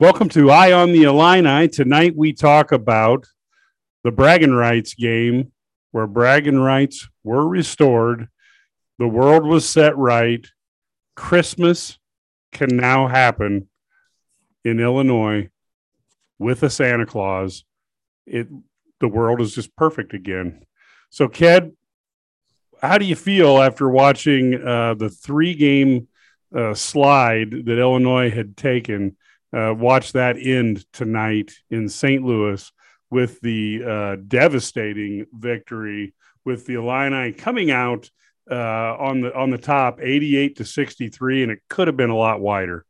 Welcome to Eye on the Illini. Tonight we talk about the bragging rights game where bragging rights were restored. The world was set right. Christmas can now happen in Illinois with a Santa Claus. It the world is just perfect again. So, Ked, how do you feel after watching uh, the three game uh, slide that Illinois had taken? Uh, watch that end tonight in St. Louis with the uh, devastating victory with the Illini coming out uh, on the on the top, eighty-eight to sixty-three, and it could have been a lot wider.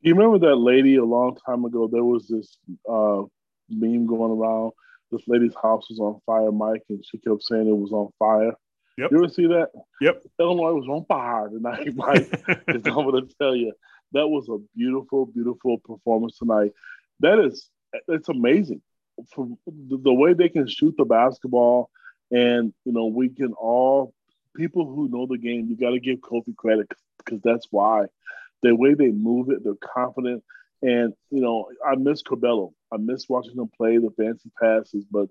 You remember that lady a long time ago? There was this uh, meme going around. This lady's house was on fire, Mike, and she kept saying it was on fire. Yep. You ever see that? Yep. Illinois was on fire tonight, Mike. I'm going to tell you that was a beautiful, beautiful performance tonight. That is, it's amazing for the way they can shoot the basketball, and you know we can all people who know the game. You got to give Kofi credit because that's why the way they move it, they're confident. And you know, I miss Curbelo. I miss watching him play the fancy passes. But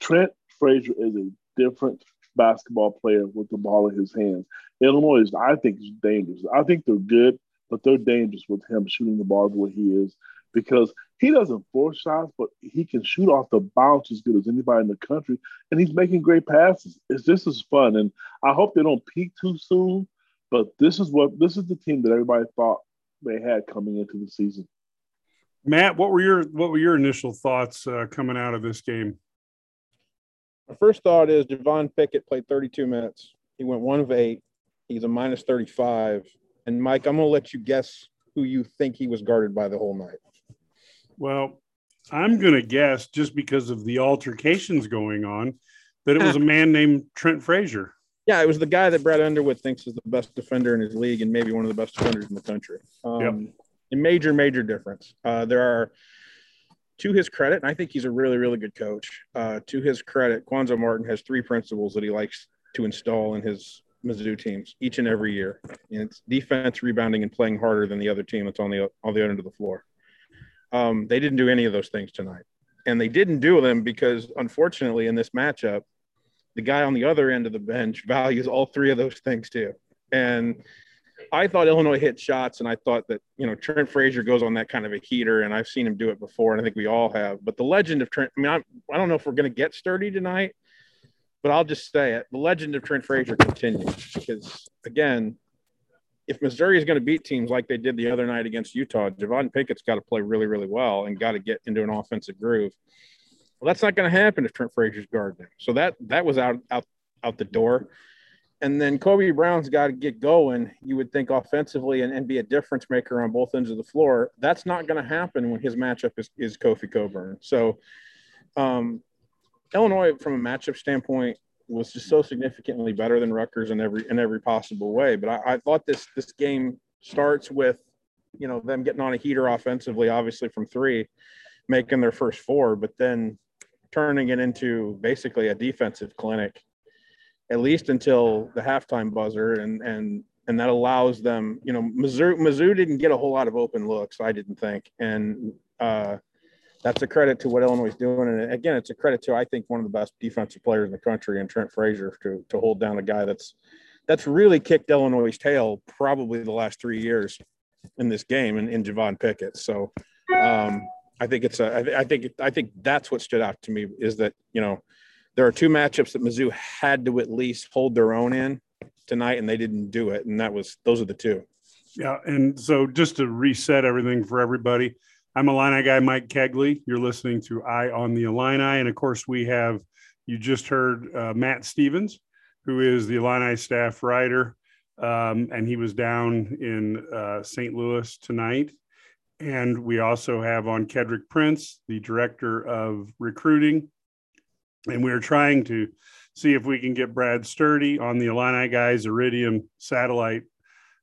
Trent Frazier is a different basketball player with the ball in his hands. Illinois is, I think, is dangerous. I think they're good but they're dangerous with him shooting the ball the way he is because he doesn't force shots, but he can shoot off the bounce as good as anybody in the country, and he's making great passes. It's just as fun, and I hope they don't peak too soon. But this is what this is the team that everybody thought they had coming into the season. Matt, what were your what were your initial thoughts uh, coming out of this game? My first thought is Javon Pickett played 32 minutes. He went one of eight. He's a minus 35. And Mike, I'm going to let you guess who you think he was guarded by the whole night. Well, I'm going to guess just because of the altercations going on that it was a man named Trent Frazier. Yeah, it was the guy that Brad Underwood thinks is the best defender in his league and maybe one of the best defenders in the country. Um, yep. A major, major difference. Uh, there are, to his credit, and I think he's a really, really good coach. Uh, to his credit, Cuonzo Martin has three principles that he likes to install in his Mizzou teams each and every year. And it's defense, rebounding, and playing harder than the other team that's on the on the other end of the floor. Um, they didn't do any of those things tonight, and they didn't do them because, unfortunately, in this matchup, the guy on the other end of the bench values all three of those things too. And I thought Illinois hit shots, and I thought that you know Trent Frazier goes on that kind of a heater, and I've seen him do it before, and I think we all have. But the legend of Trent, I mean, I, I don't know if we're going to get sturdy tonight, but I'll just say it. The legend of Trent Frazier continues because, again, if Missouri is going to beat teams like they did the other night against Utah, Javon Pickett's got to play really, really well and got to get into an offensive groove. Well, that's not going to happen if Trent Frazier's guarding. So that that was out out out the door. And then Kobe Brown's got to get going. You would think offensively and, and be a difference maker on both ends of the floor. That's not going to happen when his matchup is, is Kofi Cockburn. So um, Illinois, from a matchup standpoint, was just so significantly better than Rutgers in every in every possible way. But I, I, thought this this game starts with, you know, them getting on a heater offensively, obviously from three, making their first four, but then turning it into basically a defensive clinic, at least until the halftime buzzer, and and and that allows them, you know, Mizzou Mizzou didn't get a whole lot of open looks, I didn't think, and uh, that's a credit to what Illinois is doing. And again, it's a credit to I think one of the best defensive players in the country, and Trent Frazier, to to hold down a guy that's that's really kicked Illinois' tail probably the last three years in this game, and in Javon Pickett. So um, I think it's a I think I think that's what stood out to me is that you know there are two matchups that Mizzou had to at least hold their own in tonight, and they didn't do it, and that was those are the two. Yeah, and so just to reset everything for everybody I'm Illini guy Mike Kegley. You're listening to Eye on the Illini. And of course, we have, you just heard uh, Matt Stevens, who is the Illini staff writer. Um, and he was down in uh, St. Louis tonight. And we also have on Kedrick Prince, the director of recruiting. And we're trying to see if we can get Brad Sturdy on the Illini guys Iridium satellite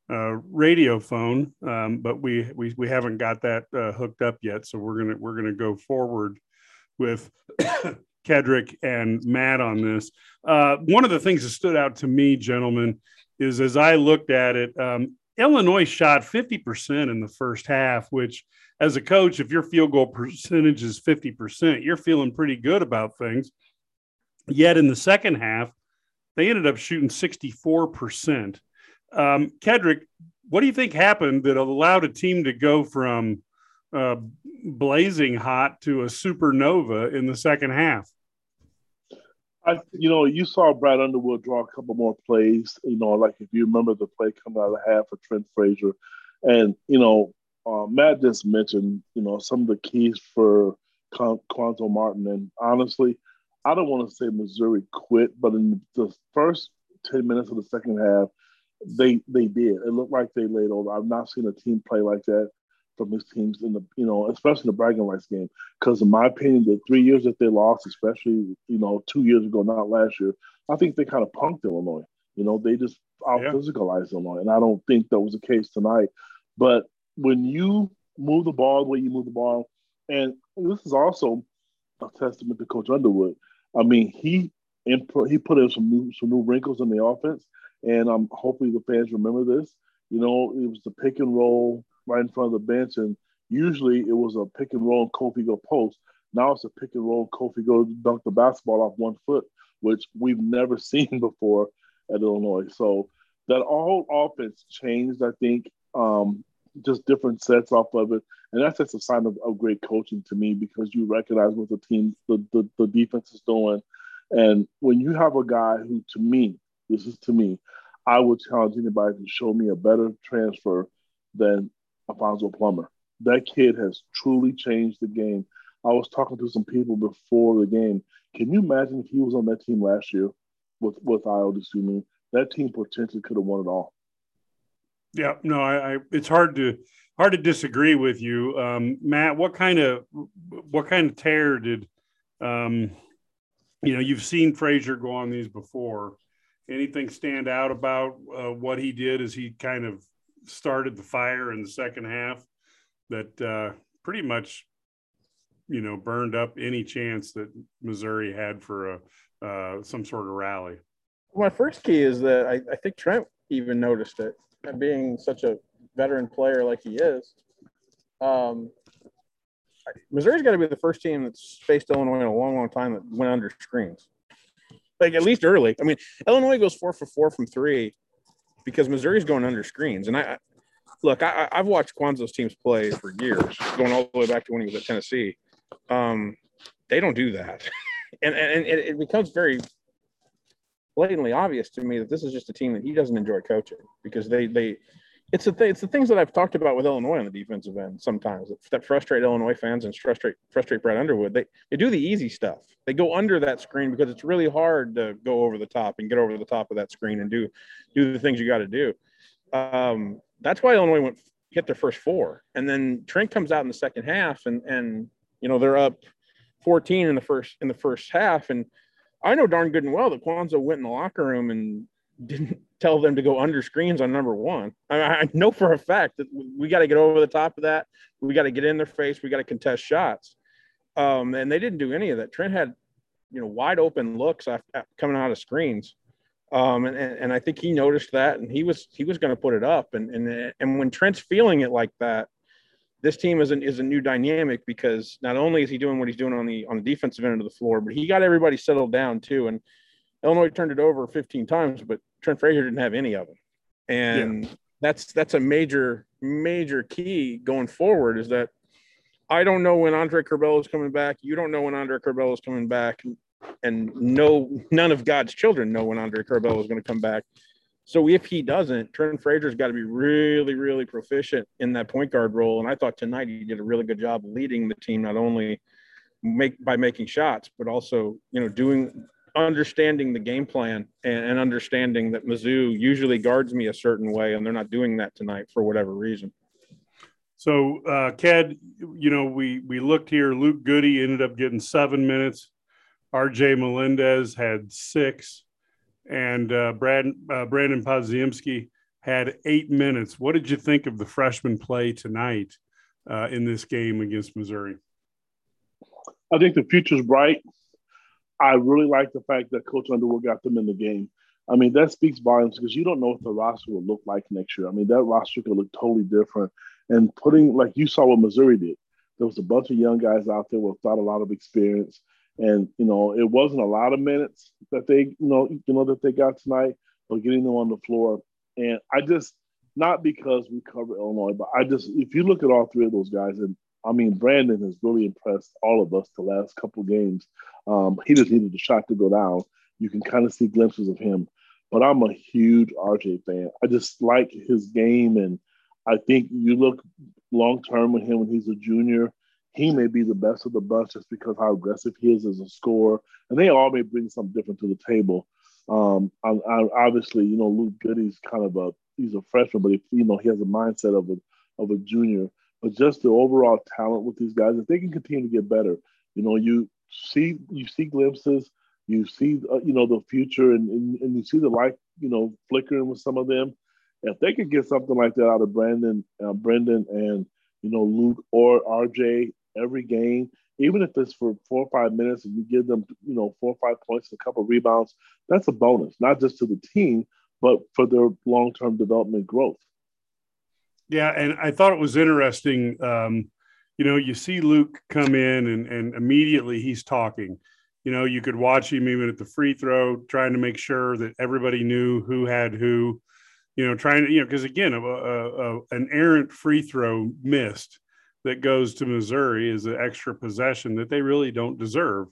uh, radio phone, um, but we, we we haven't got that uh, hooked up yet. So we're gonna we're gonna go forward with Kedrick and Matt on this. Uh, one of the things that stood out to me, gentlemen, is as I looked at it, um, Illinois shot 50% in the first half, which, as a coach, if your field goal percentage is 50%, you're feeling pretty good about things. Yet in the second half, they ended up shooting 64%. Um, Kedrick, what do you think happened that allowed a team to go from uh, blazing hot to a supernova in the second half? I, you know, you saw Brad Underwood draw a couple more plays. You know, like if you remember the play coming out of half for Trent Frazier, and you know, uh, Matt just mentioned, you know, some of the keys for Cuonzo Martin, and honestly, I don't want to say Missouri quit, but in the first ten minutes of the second half, they they did. It looked like they laid over. I've not seen a team play like that from these teams in the you know especially in the bragging rights game because in my opinion the three years that they lost especially you know two years ago not last year I think they kind of punked Illinois you know they just out physicalized yeah. Illinois and I don't think that was the case tonight but when you move the ball the way you move the ball and this is also a testament to Coach Underwood I mean he he put in some new some new wrinkles in the offense and I'm hopefully the fans remember this you know it was the pick and roll right in front of the bench. And usually it was a pick and roll and Kofi go post. Now it's a pick and roll, Kofi go dunk the basketball off one foot, which we've never seen before at Illinois. So that whole offense changed, I think, um, just different sets off of it. And that's just a sign of, of great coaching to me because you recognize what the team, the, the, the defense is doing. And when you have a guy who, to me, this is to me, I would challenge anybody to show me a better transfer than Alfonso Plummer. That kid has truly changed the game. I was talking to some people before the game. Can you imagine if he was on that team last year with with Ayo Dosunmu? That team potentially could have won it all. Yeah, no, I, I, it's hard to hard to disagree with you, um, Matt. What kind of what kind of tear did um, you know? You've seen Frazier go on these before. Anything stand out about uh, what he did as he kind of started the fire in the second half that uh, pretty much, you know, burned up any chance that Missouri had for a uh, some sort of rally. My first key is that I, I think Trent even noticed it, being such a veteran player like he is. Um, Missouri's got to be the first team that's faced Illinois in a long, long time that went under screens. Like at least early. I mean, Illinois goes four for four from three because Missouri's going under screens. And I look, I, have watched Cuonzo's teams play for years, going all the way back to when he was at Tennessee. Um, they don't do that, and and it, it becomes very blatantly obvious to me that this is just a team that he doesn't enjoy coaching because they they it's the th- it's the things that I've talked about with Illinois on the defensive end sometimes that, frustrate Illinois fans and frustrate frustrate Brad Underwood. They they do the easy stuff. They go under that screen because it's really hard to go over the top and get over the top of that screen and do do the things you got to do. Um, that's why Illinois went hit their first four, and then Trent comes out in the second half, and and you know they're up 14 in the first in the first half, and I know darn good and well that Cuonzo went in the locker room and didn't tell them to go under screens on number one. I, I know for a fact that we got to get over the top of that. We got to get in their face. We got to contest shots. Um, and they didn't do any of that. Trent had, you know, wide open looks after, coming out of screens. Um, and, and I think he noticed that and he was, he was going to put it up. And, and, and when Trent's feeling it like that, this team is, an, is a new dynamic because not only is he doing what he's doing on the, on the defensive end of the floor, but he got everybody settled down too. And Illinois turned it over 15 times, but Trent Frazier didn't have any of them. And yeah. that's that's a major major key going forward is that I don't know when Andre Curbelo is coming back. You don't know when Andre Curbelo is coming back, and no none of God's children know when Andre Curbelo is going to come back. So if he doesn't, Trent Frazier's got to be really, really proficient in that point guard role. And I thought tonight he did a really good job leading the team, not only make by making shots, but also you know doing understanding the game plan and, and, understanding that Mizzou usually guards me a certain way, and they're not doing that tonight for whatever reason. So, uh, Ked, you know, we we looked here. Luke Goode ended up getting seven minutes. R.J. Melendez had six, and uh, Brad uh, Brandon Podziemski had eight minutes. What did you think of the freshman play tonight uh, in this game against Missouri? I think the future's bright. I really like the fact that Coach Underwood got them in the game. I mean, that speaks volumes because you don't know what the roster will look like next year. I mean, that roster could look totally different. And putting, like you saw what Missouri did, there was a bunch of young guys out there without a lot of experience. And, you know, it wasn't a lot of minutes that they, you know, you know, that they got tonight, but getting them on the floor. And I just, not because we cover Illinois, but I just, if you look at all three of those guys, and I mean, Brandon has really impressed all of us the last couple games. Um, he just needed the shot to go down. You can kind of see glimpses of him. But I'm a huge RJ fan. I just like his game, and I think you look long term with him when he's a junior. He may be the best of the bunch just because how aggressive he is as a scorer, and they all may bring something different to the table. Um, I, I, obviously, you know, Luke Goode's kind of a he's a freshman, but he, you know he has a mindset of a of a junior. But just the overall talent with these guys, if they can continue to get better, you know, you see you see glimpses you see, uh, you know, the future and, and, and, you see the light, you know, flickering with some of them. If they could get something like that out of Brandon, uh, Brendan, and you know Luke or RJ every game, even if it's for four or five minutes, and you give them, you know, four or five points, and a couple rebounds, that's a bonus, not just to the team, but for their long-term development growth. Yeah, and I thought it was interesting. Um, you know, you see Luke come in, and and immediately he's talking you know, you could watch him even at the free throw, trying to make sure that everybody knew who had who. You know, trying to you know because again, a, a, a, an errant free throw missed that goes to Missouri is an extra possession that they really don't deserve,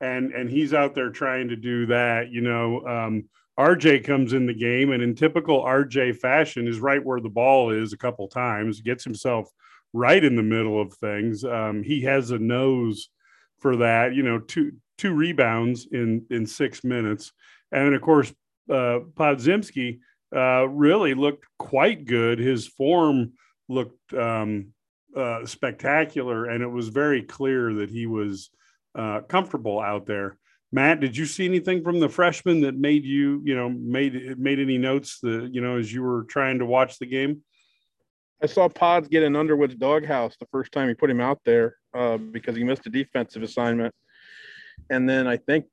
and and he's out there trying to do that. You know, um, RJ comes in the game and in typical RJ fashion is right where the ball is a couple times, gets himself right in the middle of things. Um, he has a nose for that. You know, two two rebounds in in six minutes, and of course, uh, Podziemski uh, really looked quite good. His form looked um, uh, spectacular, and it was very clear that he was uh, comfortable out there. Matt, did you see anything from the freshman that made you, you know, made made any notes that you know as you were trying to watch the game? I saw Pods get in Underwood's doghouse the first time he put him out there uh, because he missed a defensive assignment, and then I think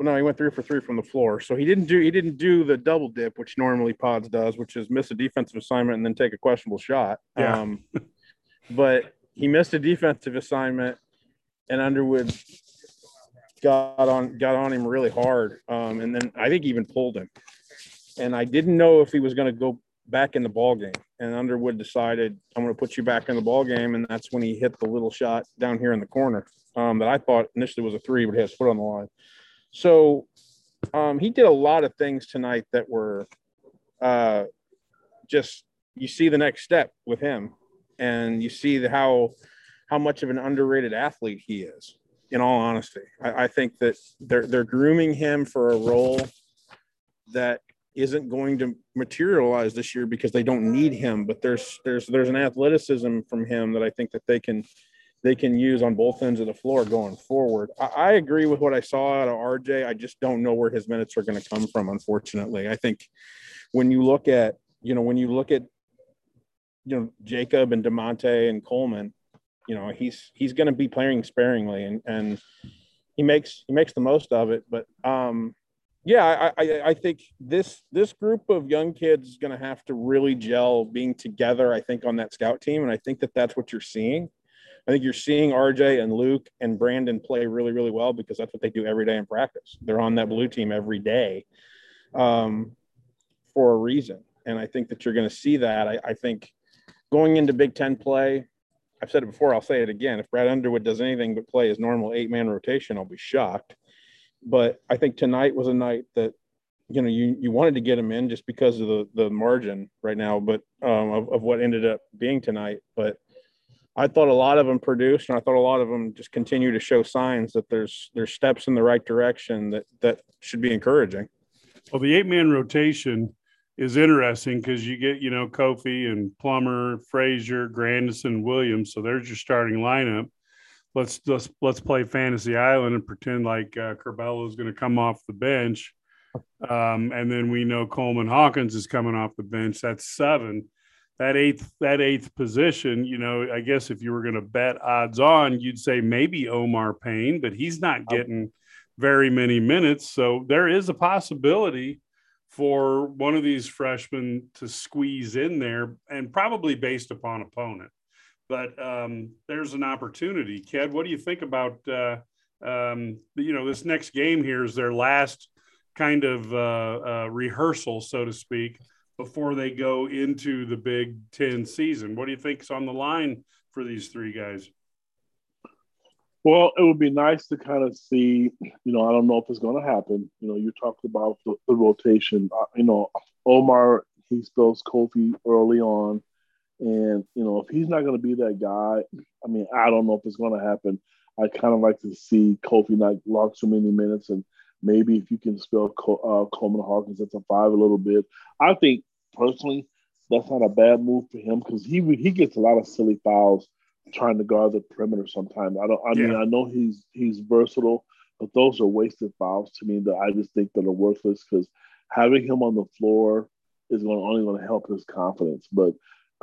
well, no, he went three for three from the floor. So he didn't do he didn't do the double dip, which normally Pods does, which is miss a defensive assignment and then take a questionable shot. Yeah. Um, but he missed a defensive assignment, and Underwood got on got on him really hard, um, and then I think even pulled him. And I didn't know if he was going to go back in the ball game. And Underwood decided, I'm going to put you back in the ball game, and that's when he hit the little shot down here in the corner um, that I thought initially was a three, but he has foot on the line. So um, he did a lot of things tonight that were uh, just you see the next step with him, and you see the, how how much of an underrated athlete he is. In all honesty, I, I think that they're they're grooming him for a role that isn't going to materialize this year because they don't need him. But there's there's there's an athleticism from him that I think that they can they can use on both ends of the floor going forward. I, I agree with what I saw out of RJ. I just don't know where his minutes are going to come from, unfortunately. I think when you look at, you know, when you look at, you know, Jacob and Da'Monte and Coleman, you know, he's he's going to be playing sparingly and and he makes he makes the most of it. But um, yeah, I, I, I think this this group of young kids is going to have to really gel being together. I think on that scout team, and I think that that's what you're seeing. I think you're seeing RJ and Luke and Brandon play really, really well because that's what they do every day in practice. They're on that blue team every day um, for a reason. And I think that you're going to see that. I, I, think going into Big Ten play, I've said it before, I'll say it again. If Brad Underwood does anything but play his normal eight man rotation, I'll be shocked. But I think tonight was a night that you know you you wanted to get him in just because of the the margin right now, but um, of, of what ended up being tonight. But I thought a lot of them produced, and I thought a lot of them just continue to show signs that there's there's steps in the right direction that that should be encouraging. Well, the eight man rotation is interesting because you get you know Kofi and Plummer, Frazier, Grandison, Williams. So there's your starting lineup. Let's let's let's play Fantasy Island and pretend like uh, Curbelo is going to come off the bench, um, and then we know Coleman Hawkins is coming off the bench. That's seven that eighth that eighth position, you know, I guess if you were going to bet odds on, you'd say maybe Omar Payne, but he's not getting very many minutes. So there is a possibility for one of these freshmen to squeeze in there and probably based upon opponent. But um, there's an opportunity. Ked, what do you think about, uh, um, you know, this next game here is their last kind of uh, uh, rehearsal, so to speak, before they go into the Big Ten season. What do you think is on the line for these three guys? Well, it would be nice to kind of see, you know, I don't know if it's going to happen. You know, you talked about the, the rotation. Uh, you know, Omar, he spells Kofi early on. And, you know, if he's not going to be that guy, I mean, I don't know if it's going to happen. I kind of like to see Kofi not log too many minutes. And maybe if you can spell uh, Coleman Hawkins at the five a little bit. I think personally, that's not a bad move for him because he he gets a lot of silly fouls trying to guard the perimeter sometimes. I don't. I yeah. mean, I know he's he's versatile, but those are wasted fouls to me that I just think that are worthless because having him on the floor is going only going to help his confidence. But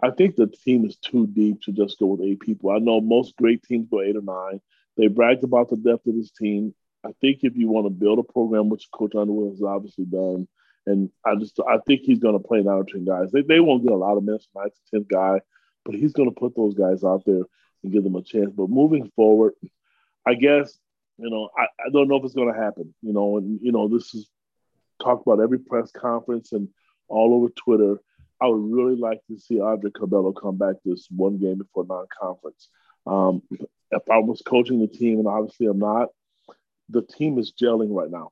I think the team is too deep to just go with eight people. I know most great teams go eight or nine. They bragged about the depth of this team. I think if you want to build a program, which Coach Underwood has obviously done, and I just I think he's going to play nine or ten guys. They, they won't get a lot of minutes, nine to ten guy, but he's going to put those guys out there and give them a chance. But moving forward, I guess you know I, I don't know if it's going to happen. You know, and you know this is talked about every press conference and all over Twitter. I would really like to see Andre Curbelo come back this one game before non-conference. Um, if I was coaching the team, and obviously I'm not, the team is gelling right now.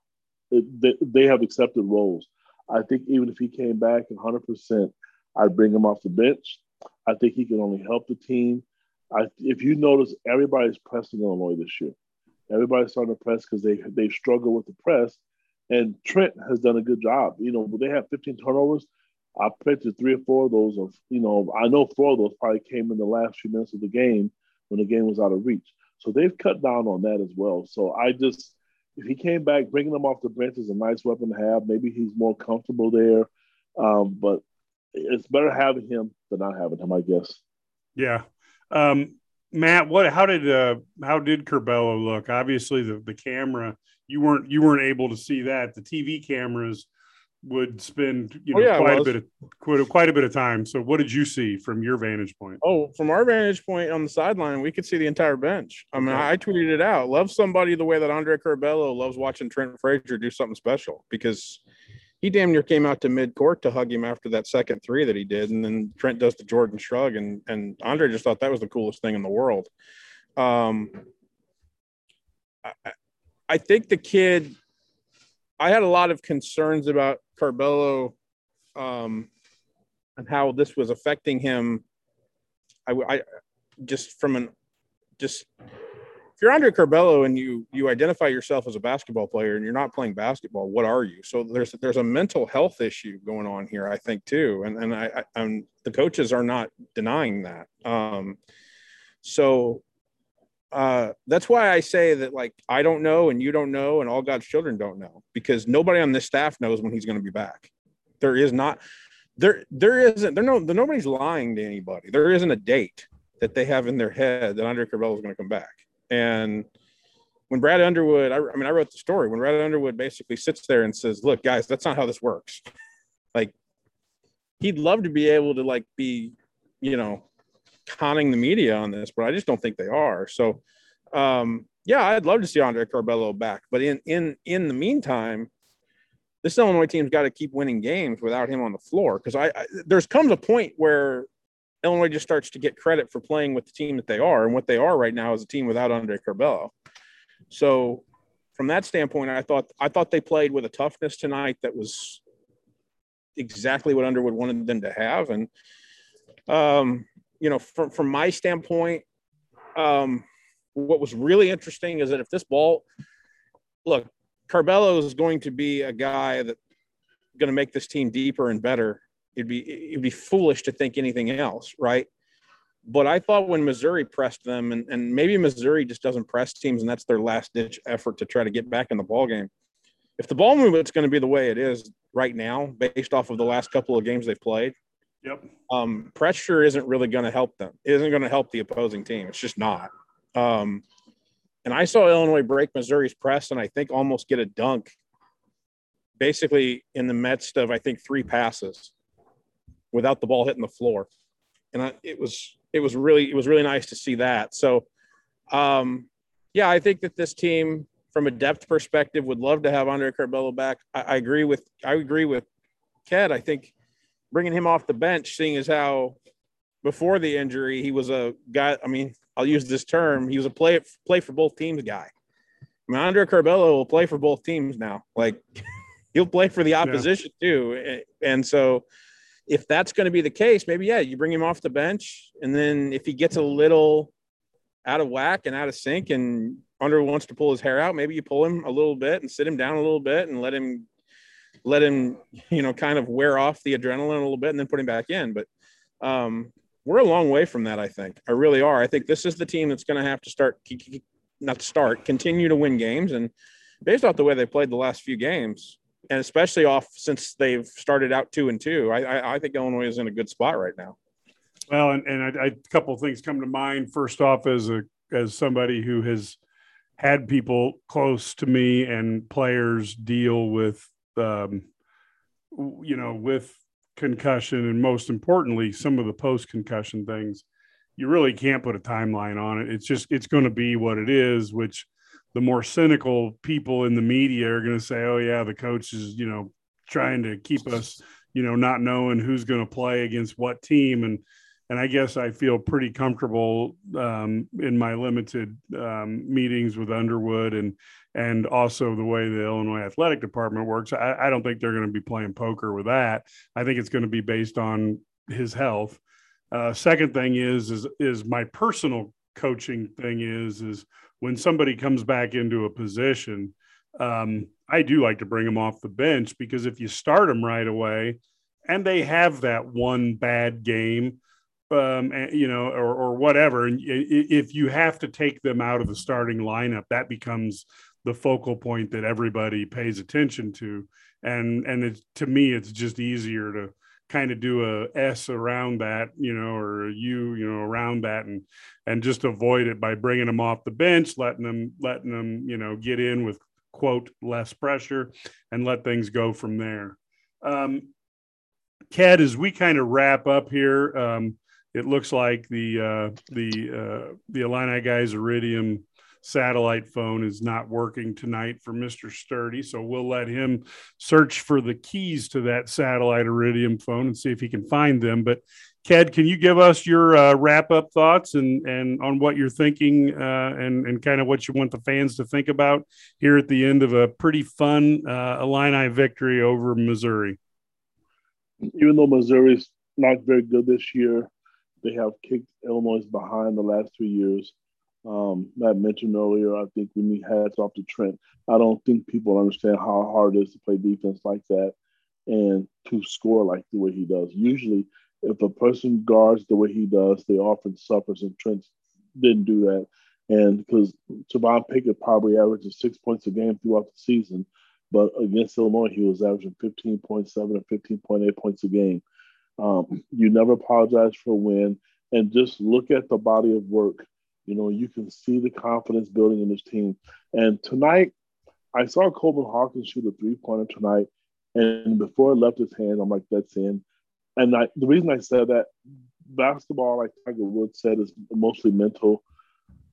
It, they, they have accepted roles. I think even if he came back 100%, I'd bring him off the bench. I think he can only help the team. I, if you notice, everybody's pressing Illinois this year. Everybody's starting to press because they they struggle with the press, and Trent has done a good job. You know, they have 15 turnovers. I predicted three or four of those. Of you know, I know four of those probably came in the last few minutes of the game when the game was out of reach. So they've cut down on that as well. So I just, if he came back, bringing him off the bench is a nice weapon to have. Maybe he's more comfortable there, um, but it's better having him than not having him, I guess. Yeah, um, Matt, what? How did uh, how did Curbelo look? Obviously, the the camera you weren't you weren't able to see that. The TV cameras would spend you oh, know oh, yeah, quite a bit of quite a, quite a bit of time. So, what did you see from your vantage point? Oh, from our vantage point on the sideline, we could see the entire bench. I mean, okay. I tweeted it out. Love somebody the way that Andre Curbelo loves watching Trent Frazier do something special because he damn near came out to mid court to hug him after that second three that he did, and then Trent does the Jordan shrug, and and Andre just thought that was the coolest thing in the world. Um, I, I think the kid. I had a lot of concerns about Curbelo um, and how this was affecting him. I, I just from an just if you're Andre Curbelo and you you identify yourself as a basketball player and you're not playing basketball, what are you? So there's there's a mental health issue going on here, I think too, and and I, I the coaches are not denying that. Um, so uh, that's why I say that like I don't know and you don't know and all God's children don't know because nobody on this staff knows when he's going to be back. There is not there there isn't there no nobody's lying to anybody. There isn't a date that they have in their head that Andre Curbelo is going to come back. And when Brad Underwood, I, I mean, I wrote the story when Brad Underwood basically sits there and says, "Look, guys, that's not how this works." Like, he'd love to be able to like be, you know, conning the media on this, but I just don't think they are. So, um, yeah, I'd love to see Andre Curbelo back, but in in in the meantime, this Illinois team's got to keep winning games without him on the floor because I, I there's comes a point where Illinois just starts to get credit for playing with the team that they are, and what they are right now is a team without Andre Curbelo. So, from that standpoint, I thought I thought they played with a toughness tonight that was exactly what Underwood wanted them to have, and um, you know, from from my standpoint, um, what was really interesting is that if this ball, look, Curbelo is going to be a guy that going to make this team deeper and better it'd be it'd be foolish to think anything else, right? But I thought when Missouri pressed them, and, and maybe Missouri just doesn't press teams, and that's their last ditch effort to try to get back in the ball game. If the ball movement's going to be the way it is right now, based off of the last couple of games they've played, yep, um, pressure isn't really going to help them. It isn't going to help the opposing team. It's just not. Um, and I saw Illinois break Missouri's press, and I think almost get a dunk basically in the midst of I think three passes without the ball hitting the floor, and I, it was it was really it was really nice to see that. So, um, yeah, I think that this team, from a depth perspective, would love to have Andre Curbelo back. I, I agree with I agree with Ked. I think bringing him off the bench, seeing as how before the injury he was a guy. I mean, I'll use this term. He was a play play for both teams guy. I mean, Andre Curbelo will play for both teams now. Like he'll play for the opposition yeah. too. And so if that's going to be the case, maybe yeah, you bring him off the bench, and then if he gets a little out of whack and out of sync, and Andre wants to pull his hair out, maybe you pull him a little bit and sit him down a little bit and let him let him you know kind of wear off the adrenaline a little bit and then put him back in. But um, we're a long way from that. I think I really are. I think this is the team that's going to have to start not start continue to win games and based off the way they played the last few games and especially off since they've started out two and two, I, I, I think Illinois is in a good spot right now. Well, and, and I, I, a couple of things come to mind. First off, as a as somebody who has had people close to me and players deal with, um, you know, with concussion, and most importantly, some of the post concussion things. You really can't put a timeline on it. It's just it's going to be what it is, which the more cynical people in the media are going to say, "Oh yeah, the coach is you know trying to keep us you know not knowing who's going to play against what team." And and I guess I feel pretty comfortable um, in my limited um, meetings with Underwood and and also the way the Illinois athletic department works. I, I don't think they're going to be playing poker with that. I think it's going to be based on his health. Uh, second thing is is is my personal coaching thing is is when somebody comes back into a position, um, I do like to bring them off the bench because if you start them right away and they have that one bad game, um, you know, or, or whatever, and if you have to take them out of the starting lineup, that becomes the focal point that everybody pays attention to. And and it, to me, it's just easier to kind of do a S around that, you know, or a U, you know, around that, and and just avoid it by bringing them off the bench, letting them letting them, you know, get in with quote less pressure, and let things go from there. Um, Ked, as we kind of wrap up here, um, it looks like the uh, the uh, the Illini guys Iridium satellite phone is not working tonight for Mr. Sturdy. So we'll let him search for the keys to that satellite Iridium phone and see if he can find them. But Ked, can you give us your uh, wrap up thoughts and, and on what you're thinking uh, and, and kind of what you want the fans to think about here at the end of a pretty fun uh, Illini victory over Missouri? Even though Missouri's not very good this year, they have kicked Illinois behind the last three years um, Matt mentioned earlier, I think we need hats off to Trent. I don't think people understand how hard it is to play defense like that and to score like the way he does. Usually, if a person guards the way he does, they often suffers, and Trent didn't do that. And because Javon Pickett probably averages six points a game throughout the season, but against Illinois, he was averaging 15.7 and 15.8 points a game. Um, you never apologize for a win, and just look at the body of work you know, you can see the confidence building in this team. And tonight, I saw Coleman Hawkins shoot a three pointer tonight. And before it left his hand, I'm like, that's in. And I, the reason I said that, basketball, like Tiger Woods said, is mostly mental.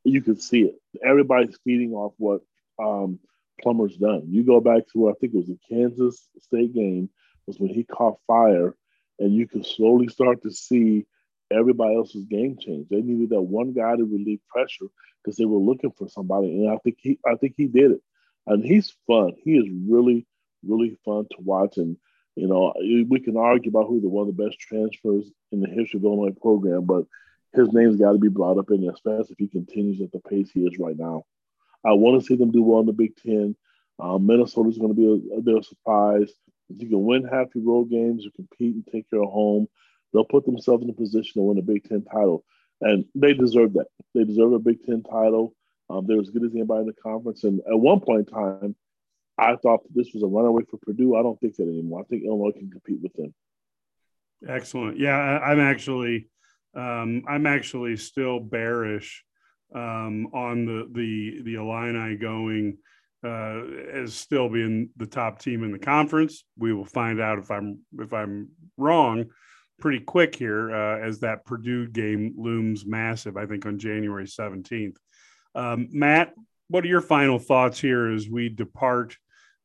You can see it. Everybody's feeding off what um, Plummer's done. You go back to, I think it was the Kansas State game, was when he caught fire, and you can slowly start to see everybody else's game changed. They needed that one guy to relieve pressure because they were looking for somebody, and I think he, I think he did it. And he's fun. He is really, really fun to watch. And you know, we can argue about who the one of the best transfers in the history of Illinois program, but his name's got to be brought up in there, especially if he continues at the pace he is right now. I want to see them do well in the Big Ten. Uh, Minnesota's going to be a, a, a surprise. If you can win half your road games, you compete and take care of home they'll put themselves in a position to win a Big Ten title. And they deserve that. They deserve a Big Ten title. Um, they're as good as anybody in the conference. And at one point in time, I thought this was a runaway for Purdue. I don't think that anymore. I think Illinois can compete with them. Excellent. Yeah, I, am actually, um, I'm actually still bearish um, on the the the Illini going uh, as still being the top team in the conference. We will find out if I'm if I'm wrong pretty quick here uh, as that Purdue game looms massive. I think on January 17th. Um, Matt, what are your final thoughts here as we depart?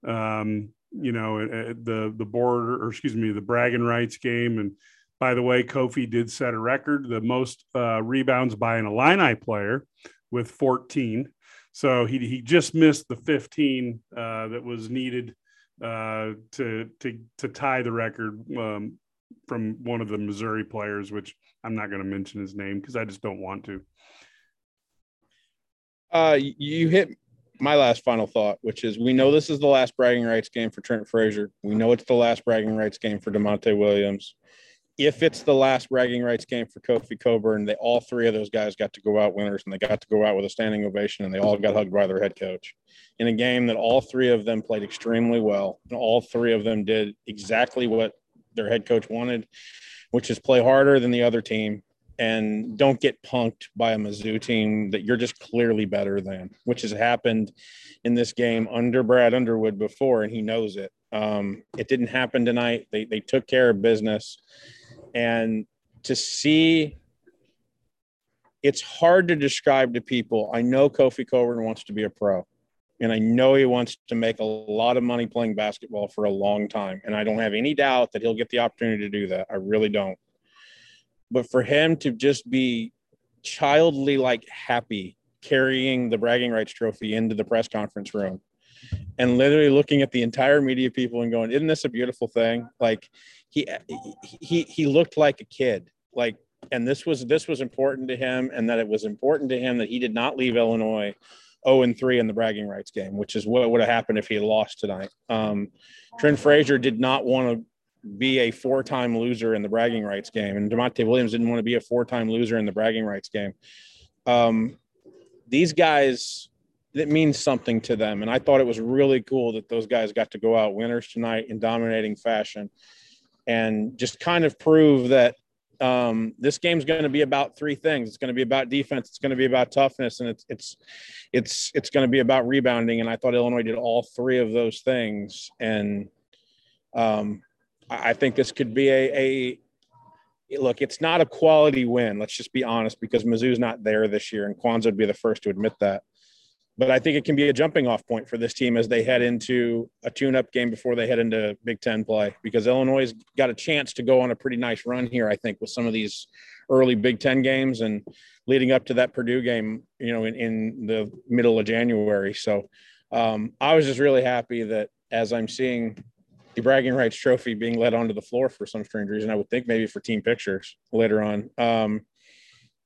Um, you know, the the border, or excuse me, the bragging rights game. And by the way, Kofi did set a record, the most uh, rebounds by an Illini player with 14. So he he just missed the 15 uh, that was needed uh, to to to tie the record um, from one of the Missouri players, which I'm not going to mention his name because I just don't want to. Uh, you hit my last final thought, which is we know this is the last bragging rights game for Trent Frazier. We know it's the last bragging rights game for Da'Monte Williams. If it's the last bragging rights game for Kofi Cockburn, they all three of those guys got to go out winners and they got to go out with a standing ovation and they all got hugged by their head coach in a game that all three of them played extremely well. And all three of them did exactly what their head coach wanted, which is play harder than the other team and don't get punked by a Mizzou team that you're just clearly better than, which has happened in this game under Brad Underwood before, and he knows it. Um, it didn't happen tonight. They they took care of business, and to see. It's hard to describe to people. I know Kofi Cockburn wants to be a pro, and I know he wants to make a lot of money playing basketball for a long time. And I don't have any doubt that he'll get the opportunity to do that. I really don't but for him to just be childly like happy carrying the bragging rights trophy into the press conference room and literally looking at the entire media people and going isn't this a beautiful thing like he he he looked like a kid like and this was this was important to him and that it was important to him that he did not leave illinois 0 and 3 in the bragging rights game which is what would have happened if he lost tonight um, trent frazier did not want to be a four-time loser in the bragging rights game, and Da'Monte Williams didn't want to be a four-time loser in the bragging rights game. Um, these guys, that means something to them, and I thought it was really cool that those guys got to go out winners tonight in dominating fashion, and just kind of prove that um, this game's going to be about three things. It's going to be about defense. It's going to be about toughness, and it's it's it's it's going to be about rebounding. And I thought Illinois did all three of those things, and um, I think this could be a, a look. It's not a quality win. Let's just be honest, because Mizzou's not there this year, and Cuonzo would be the first to admit that. But I think it can be a jumping off point for this team as they head into a tune-up game before they head into Big Ten play, because Illinois got a chance to go on a pretty nice run here. I think with some of these early Big Ten games and leading up to that Purdue game, you know, in, in the middle of January. So um, I was just really happy that as I'm seeing the bragging rights trophy being led onto the floor for some strange reason. I would think maybe for team pictures later on. Um,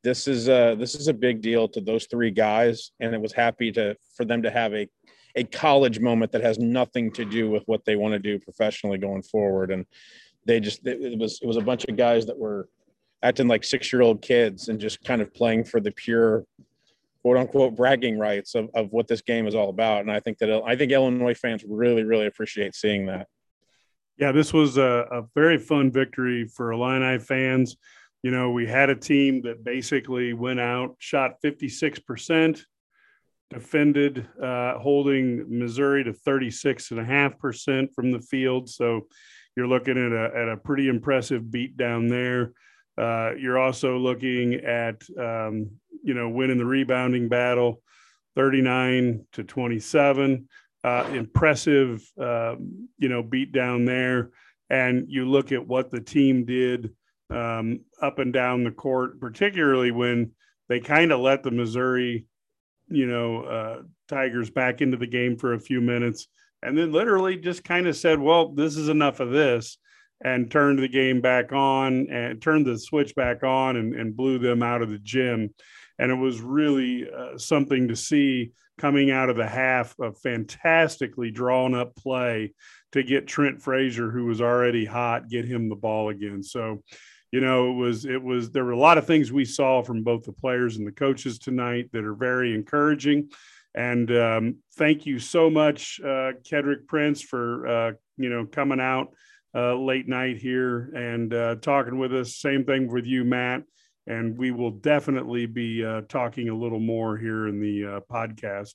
this is a, this is a big deal to those three guys, and it was happy to for them to have a a college moment that has nothing to do with what they want to do professionally going forward. And they just it was it was a bunch of guys that were acting like six year old kids and just kind of playing for the pure quote unquote bragging rights of, of what this game is all about. And I think that I think Illinois fans really, really appreciate seeing that. Yeah, this was a, a very fun victory for Illini fans. You know, we had a team that basically went out, shot 56%, defended, uh, holding Missouri to 36.5% from the field. So you're looking at a, at a pretty impressive beat down there. Uh, you're also looking at, um, you know, winning the rebounding battle 39 to 27 uh, impressive, um, you know, beat down there. And you look at what the team did um, up and down the court, particularly when they kind of let the Missouri, you know, uh, Tigers back into the game for a few minutes, and then literally just kind of said, "Well, this is enough of this," and turned the game back on and turned the switch back on and, and blew them out of the gym. And it was really uh, something to see coming out of the half, a fantastically drawn up play to get Trent Frazier, who was already hot, get him the ball again. So, you know, it was it was there were a lot of things we saw from both the players and the coaches tonight that are very encouraging. And um, thank you so much, uh, Kedrick Prince, for uh, you know coming out uh, late night here and uh, talking with us. Same thing with you, Matt and we will definitely be uh, talking a little more here in the uh, podcast.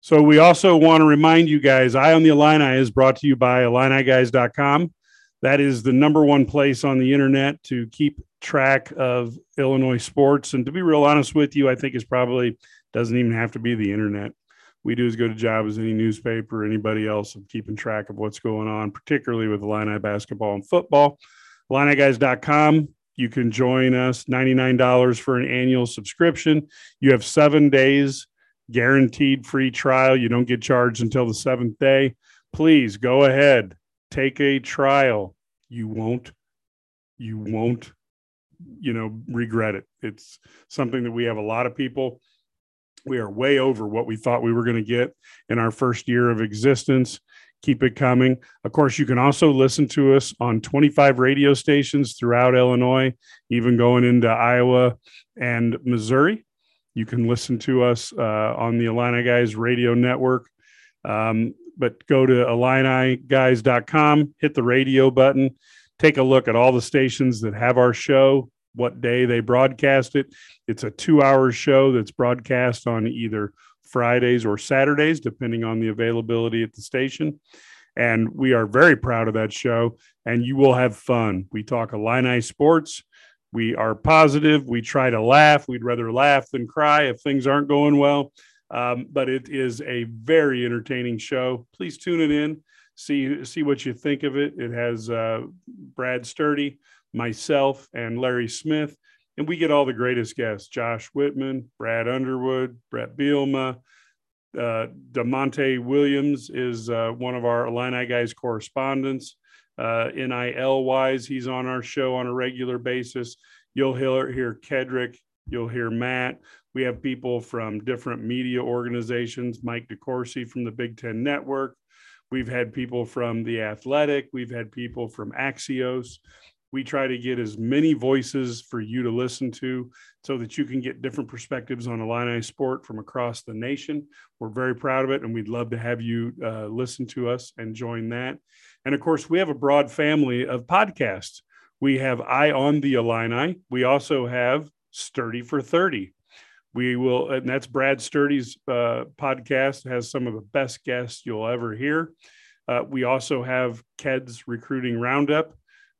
So we also want to remind you guys, Eye on the Illini is brought to you by IlliniGuys.com. That is the number one place on the internet to keep track of Illinois sports. And to be real honest with you, I think it's probably doesn't even have to be the internet. We do as good a job as any newspaper or anybody else of keeping track of what's going on, particularly with Illini basketball and football. IlliniGuys.com. You can join us $99 for an annual subscription. You have seven days guaranteed free trial. You don't get charged until the seventh day. Please go ahead, take a trial. You won't, you won't, you know, regret it. It's something that we have a lot of people. We are way over what we thought we were going to get in our first year of existence. Keep it coming. Of course, you can also listen to us on 25 radio stations throughout Illinois, even going into Iowa and Missouri. You can listen to us uh, on the Illini Guys radio network. Um, but go to IlliniGuys.com, hit the radio button, take a look at all the stations that have our show, what day they broadcast it. It's a two hour show that's broadcast on either Fridays or Saturdays, depending on the availability at the station. And we are very proud of that show, and you will have fun. We talk Illini sports. We are positive. We try to laugh. We'd rather laugh than cry if things aren't going well. Um, but it is a very entertaining show. Please tune it in. See see what you think of it. It has uh, Brad Sturdy, myself, and Larry Smith, and we get all the greatest guests: Josh Whitman, Brad Underwood, Brett Bielema. Uh, Da'Monte Williams is uh, one of our Illini guys correspondents uh, NIL wise. He's on our show on a regular basis. You'll hear, hear Kedrick, you'll hear Matt. We have people from different media organizations, Mike DeCourcy from the Big Ten Network. We've had people from The Athletic. We've had people from Axios. We try to get as many voices for you to listen to so that you can get different perspectives on Illini sport from across the nation. We're very proud of it, and we'd love to have you uh, listen to us and join that. And of course, we have a broad family of podcasts. We have Eye on the Illini. We also have Sturdy for 30. We will, and that's Brad Sturdy's uh, podcast, has some of the best guests you'll ever hear. Uh, we also have Ked's Recruiting Roundup,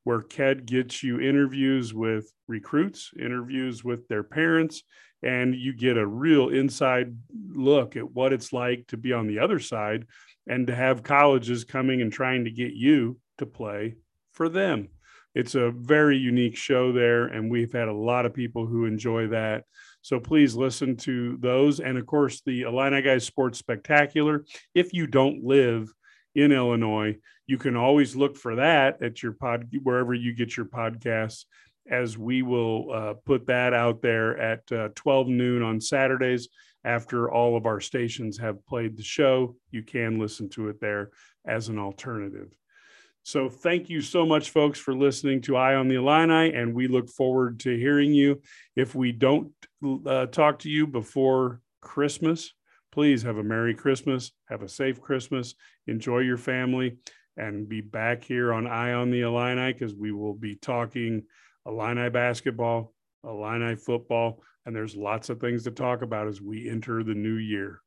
where Ked gets you interviews with recruits, interviews with their parents, and you get a real inside look at what it's like to be on the other side and to have colleges coming and trying to get you to play for them. It's a very unique show there, and we've had a lot of people who enjoy that. So please listen to those. And of course, the Illini Guys Sports Spectacular. If you don't live in Illinois, you can always look for that at your pod, wherever you get your podcasts, as we will uh, put that out there at uh, 12 noon on Saturdays after all of our stations have played the show. You can listen to it there as an alternative. So thank you so much, folks, for listening to Eye on the Illini, and we look forward to hearing you. If we don't uh, talk to you before Christmas, please have a Merry Christmas, have a safe Christmas, enjoy your family, and be back here on Eye on the Illini because we will be talking Illini basketball, Illini football, and there's lots of things to talk about as we enter the new year.